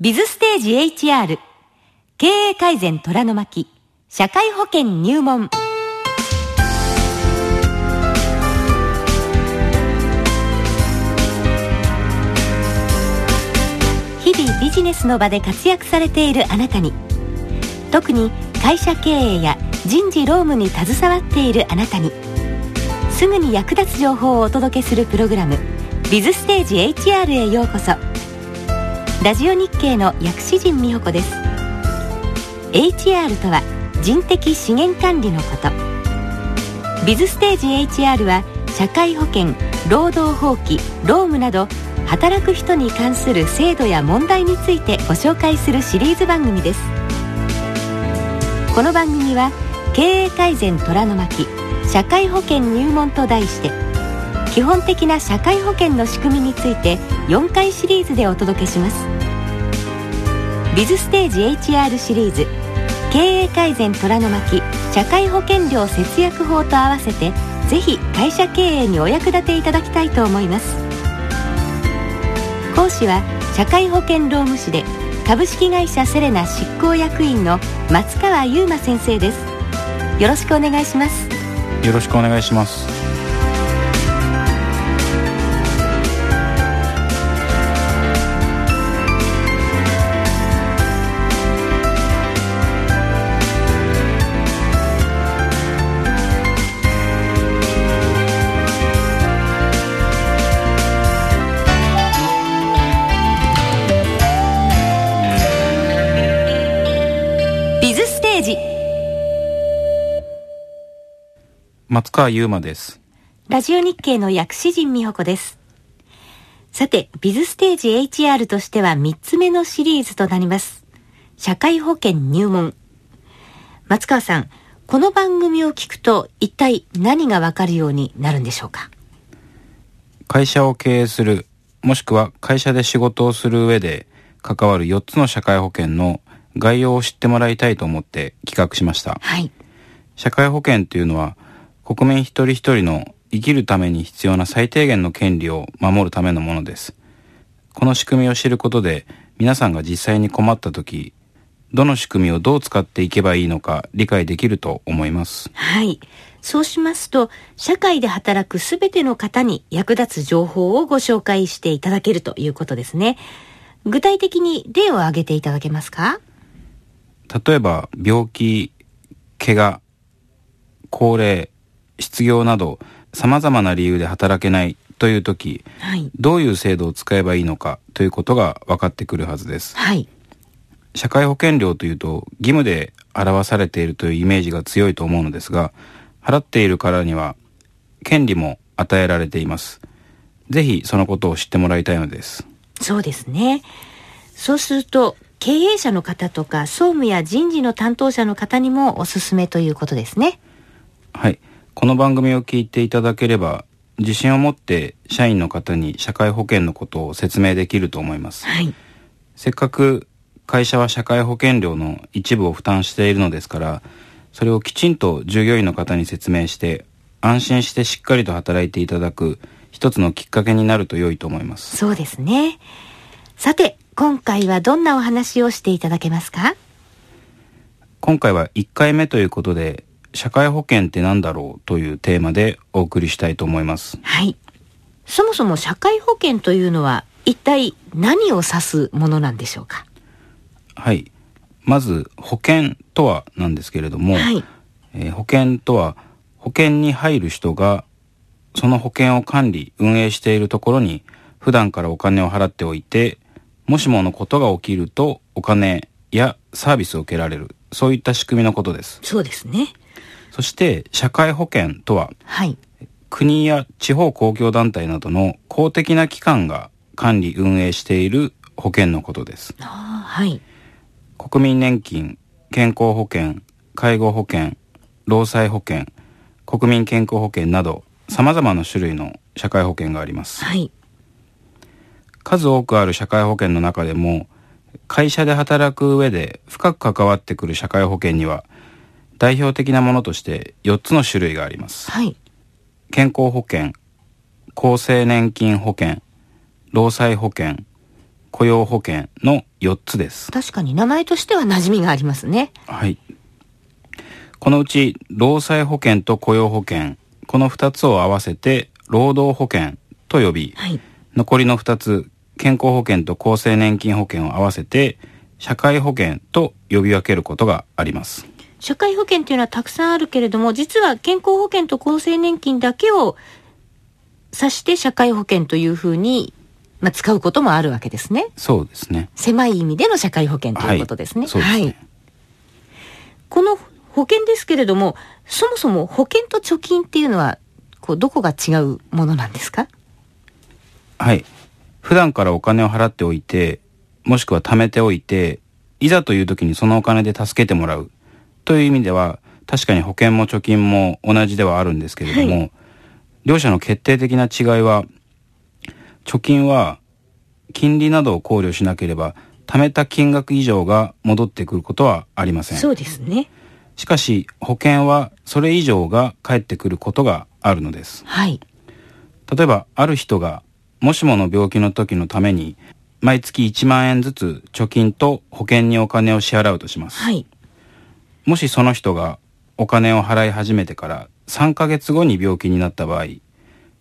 ビズステージ HR 経営改善虎の巻。社会保険入門。日々ビジネスの場で活躍されているあなたに。特に会社経営や人事労務に携わっているあなたに。すぐに役立つ情報をお届けするプログラム「ビズステージ HR」へようこそ。ラジオ日経の薬師陣美穂子です。HR とは人的資源管理のこと。ビズステージ HR は社会保険労働法規労務など働く人に関する制度や問題についてご紹介するシリーズ番組です。この番組は経営改善虎の巻社会保険入門と題して基本的な社会保険の仕組みについて4回シリーズでお届けします。ビズステージ HR シリーズ経営改善虎の巻社会保険料節約法と合わせてぜひ会社経営にお役立ていただきたいと思います。講師は社会保険労務士で株式会社セレナ執行役員の松川優馬先生です。よろしくお願いします。よろしくお願いします。松川優馬です。ラジオ日経の薬師陣美穂子です。さてビズステージ HR としては3つ目のシリーズとなります。社会保険入門。松川さんこの番組を聞くと一体何がわかるようになるんでしょうか？会社を経営するもしくは会社で仕事をする上で関わる4つの社会保険の概要を知ってもらいたいと思って企画しました。はい。社会保険というのは国民一人一人の生きるために必要な最低限の権利を守るためのものですこの仕組みを知ることで皆さんが実際に困った時どの仕組みをどう使っていけばいいのか理解できると思いますはい。そうしますと、社会で働くすべての方に役立つ情報をご紹介していただけるということですね。具体的に例を挙げていただけますか？例えば病気怪我高齢失業など様々な理由で働けないという時はい。どういう制度を使えばいいのかということが分かってくるはずですはい。社会保険料というと義務で表されているというイメージが強いと思うのですが払っているからには権利も与えられていますぜひそのことを知ってもらいたいのですそうですね。そうすると、経営者の方とか、総務や人事の担当者の方にもおすすめということですね。はい。この番組を聞いていただければ、自信を持って社員の方に社会保険のことを説明できると思います。はい。せっかく会社は社会保険料の一部を負担しているのですから、それをきちんと従業員の方に説明して、安心してしっかりと働いていただく一つのきっかけになると良いと思います。そうですね。さて、今回はどんなお話をしていただけますか？今回は1回目ということで、社会保険って何だろうというテーマでお送りしたいと思います。はい。そもそも社会保険というのは一体何を指すものなんでしょうか？はい。まず、保険とはなんですけれども、はい。えー保険とは、保険に入る人が、その保険を管理、運営しているところに、普段からお金を払っておいて、もしものことが起きると、お金やサービスを受けられる。そういった仕組みのことです。そうですね。そして、社会保険とは、はい。国や地方公共団体などの公的な機関が管理運営している保険のことです。はい。国民年金、健康保険、介護保険、労災保険、国民健康保険など様々な種類の社会保険があります。はい。数多くある社会保険の中でも会社で働く上で深く関わってくる社会保険には代表的なものとして4つの種類があります。はい。健康保険、厚生年金保険、労災保険、雇用保険の4つです。確かに名前としては馴染みがありますね。はい。このうち、労災保険と雇用保険、この2つを合わせて、労働保険と呼び、はい。残りの2つ、健康保険と厚生年金保険を合わせて、社会保険と呼び分けることがあります。社会保険っていうのはたくさんあるけれども、実は健康保険と厚生年金だけを指して社会保険というふうに、まあ、使うこともあるわけですね。そうですね。狭い意味での社会保険ということですね。はいそうですねこの保険ですけれども、そもそも保険と貯金っていうのは、こう、どこが違うものなんですか？はい。普段からお金を払っておいて、もしくは貯めておいて、いざという時にそのお金で助けてもらうという意味では、確かに保険も貯金も同じではあるんですけれども、は両者の決定的な違いは、貯金は金利などを考慮しなければ、貯めた金額以上が戻ってくることはありません。そうですね。しかし、保険はそれ以上が返ってくることがあるのです。はい。例えばある人がもしもの病気の時のために毎月1万円ずつ貯金と保険にお金を支払うとします、はい。もしその人がお金を払い始めてから3ヶ月後に病気になった場合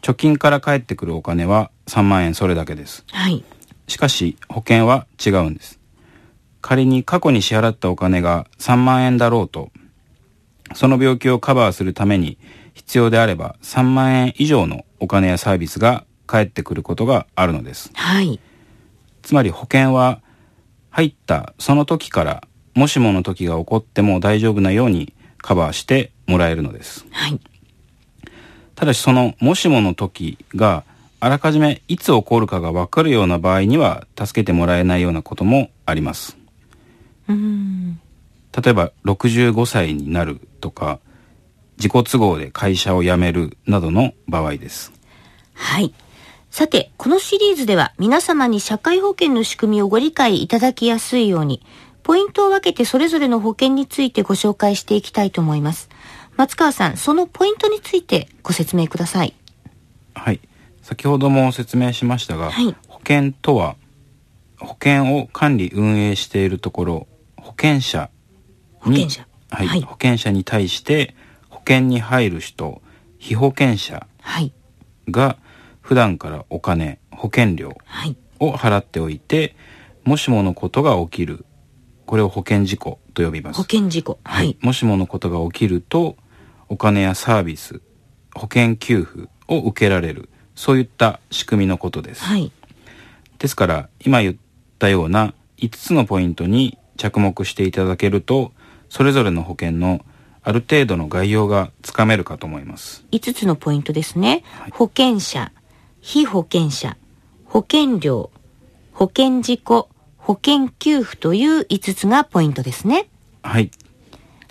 貯金から返ってくるお金は3万円それだけですはい。しかし保険は違うんです仮に過去に支払ったお金が3万円だろうとその病気をカバーするために必要であれば3万円以上のお金やサービスが返ってくることがあるのですはい。つまり保険は入ったその時からもしもの時が起こっても大丈夫なようにカバーしてもらえるのですはい。ただしそのもしもの時があらかじめいつ起こるかがわかるような場合には助けてもらえないようなこともありますうーん。例えば65歳になるとか自己都合で会社を辞めるなどの場合ですはい。さて、このシリーズでは皆様に社会保険の仕組みをご理解いただきやすいように、ポイントを分けてそれぞれの保険についてご紹介していきたいと思います。松川さん、そのポイントについてご説明ください。はい先ほども説明しましたが、はい保険とは保険を管理運営しているところ保険者に保険者はいはい保険者に対して保険に入る人被保険者はい。が普段からお金保険料はい。を払っておいてもしものことが起きるこれを保険事故と呼びます保険事故。はい。もしものことが起きるとお金やサービス保険給付を受けられるそういった仕組みのことです、はい。ですから今言ったような5つのポイントに着目していただけるとそれぞれの保険のある程度の概要がつかめるかと思います5つのポイントですね。保険者、被保険者、保険料、保険事故、保険給付という5つがポイントですね。はい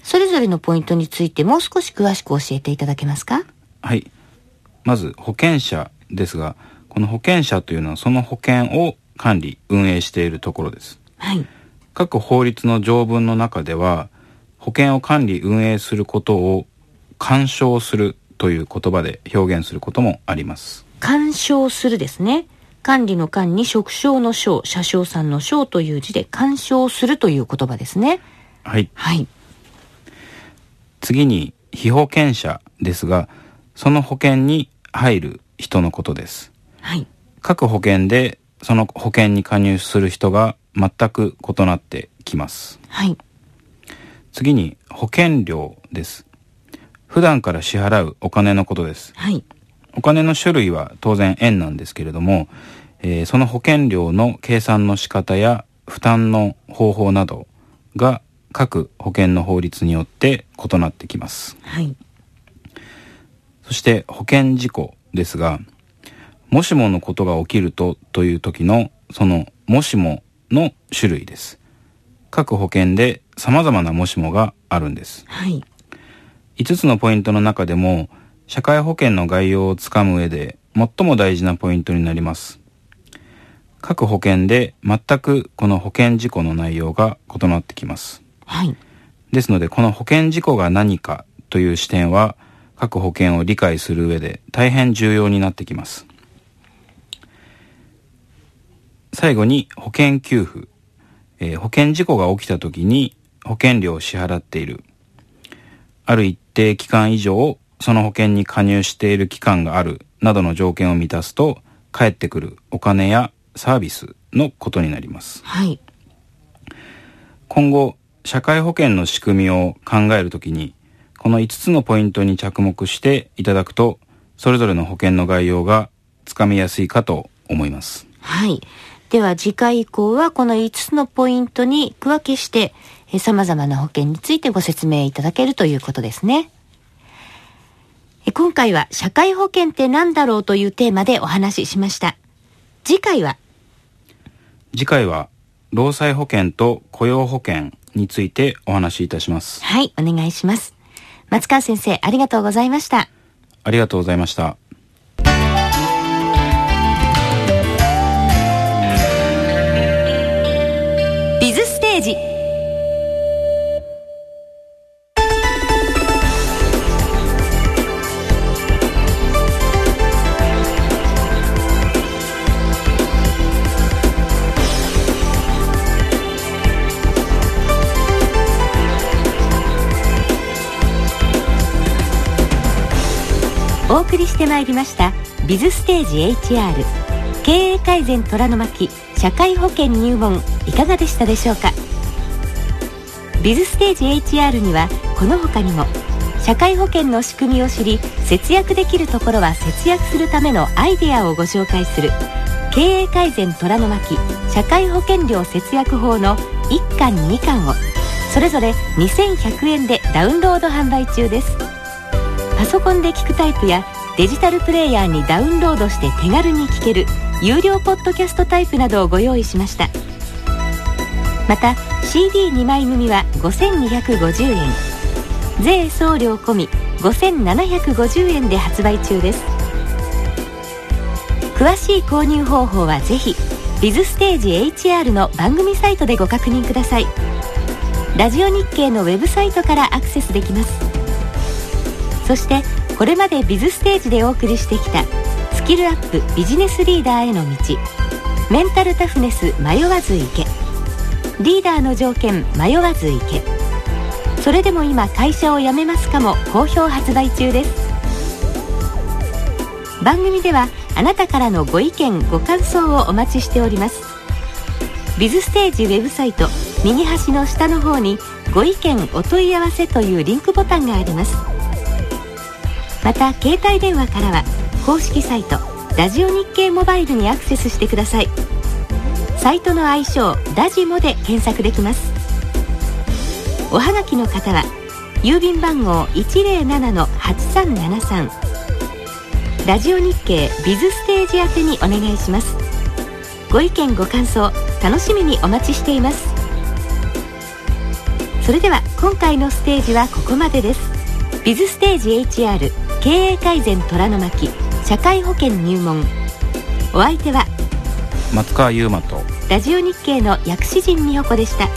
それぞれのポイントについてもう少し詳しく教えていただけますか？はいまず保険者ですがこの保険者というのはその保険を管理運営しているところですはい。各法律の条文の中では保険を管理運営することを干渉するという言葉で表現することもあります干渉するですね。管理の間に職称の章、車掌さんの章という字で干渉するという言葉ですね。はいはい。次に被保険者ですがその保険に入る人のことですはい。各保険でその保険に加入する人が全く異なってきますはい。次に保険料です普段から支払うお金のことですはい。お金の種類は当然円なんですけれども、えーその保険料の計算の仕方や負担の方法などが各保険の法律によって異なってきますはい。そして保険事故ですがもしものことが起きるとという時のそのもしもの種類です各保険で様々なもしもがあるんですはい。5つのポイントの中でも社会保険の概要をつかむ上で最も大事なポイントになります各保険で全くこの保険事項の内容が異なってきますはい。ですのでこの保険事項が何かという視点は各保険を理解する上で大変重要になってきます最後に保険給付、えー保険事故が起きた時に保険料を支払っている。ある一定期間以上、その保険に加入している期間があるなどの条件を満たすと、返ってくるお金やサービスのことになります。はい。今後、社会保険の仕組みを考えるときに、この5つのポイントに着目していただくと、それぞれの保険の概要がつかみやすいかと思います。はい。では次回以降はこの5つのポイントに区分けして、えー様々な保険についてご説明いただけるということですね。えー今回は社会保険って何だろうというテーマでお話ししました。次回は？次回は、労災保険と雇用保険についてお話しいたします。はい、お願いします。松川先生、ありがとうございました。ありがとうございました。送りしてまいりましたビズステージ HR 経営改善虎の巻社会保険入門いかがでしたでしょうか？ビズステージ HR にはこの他にも社会保険の仕組みを知り節約できるところは節約するためのアイデアをご紹介する経営改善虎の巻社会保険料節約法の1巻2巻をそれぞれ2100円でダウンロード販売中です。パソコンで聞くタイプやデジタルプレイヤーにダウンロードして手軽に聞ける有料ポッドキャストタイプなどをご用意しました。また CD2 枚組は5250円。税送料込み5750円で発売中です。詳しい購入方法はぜひビズステージ HR の番組サイトでご確認ください。ラジオ日経のウェブサイトからアクセスできます。そしてこれまでビズステージでお送りしてきたスキルアップビジネスリーダーへの道。メンタルタフネス迷わず行け。リーダーの条件迷わず行け。それでも今会社を辞めますかも好評発売中です。番組ではあなたからのご意見ご感想をお待ちしております。ビズステージウェブサイト右端の下の方にご意見お問い合わせというリンクボタンがあります。また携帯電話からは公式サイトラジオ日経モバイルにアクセスしてください。サイトの愛称ラジモで検索できます。おはがきの方は郵便番号107-8373ラジオ日経ビズステージ宛てにお願いします。ご意見ご感想楽しみにお待ちしています。それでは今回のステージはここまでです。ビズステージ HR 経営改善虎の巻社会保険入門。お相手は松川優馬とラジオ日経の薬師陣美穂子でした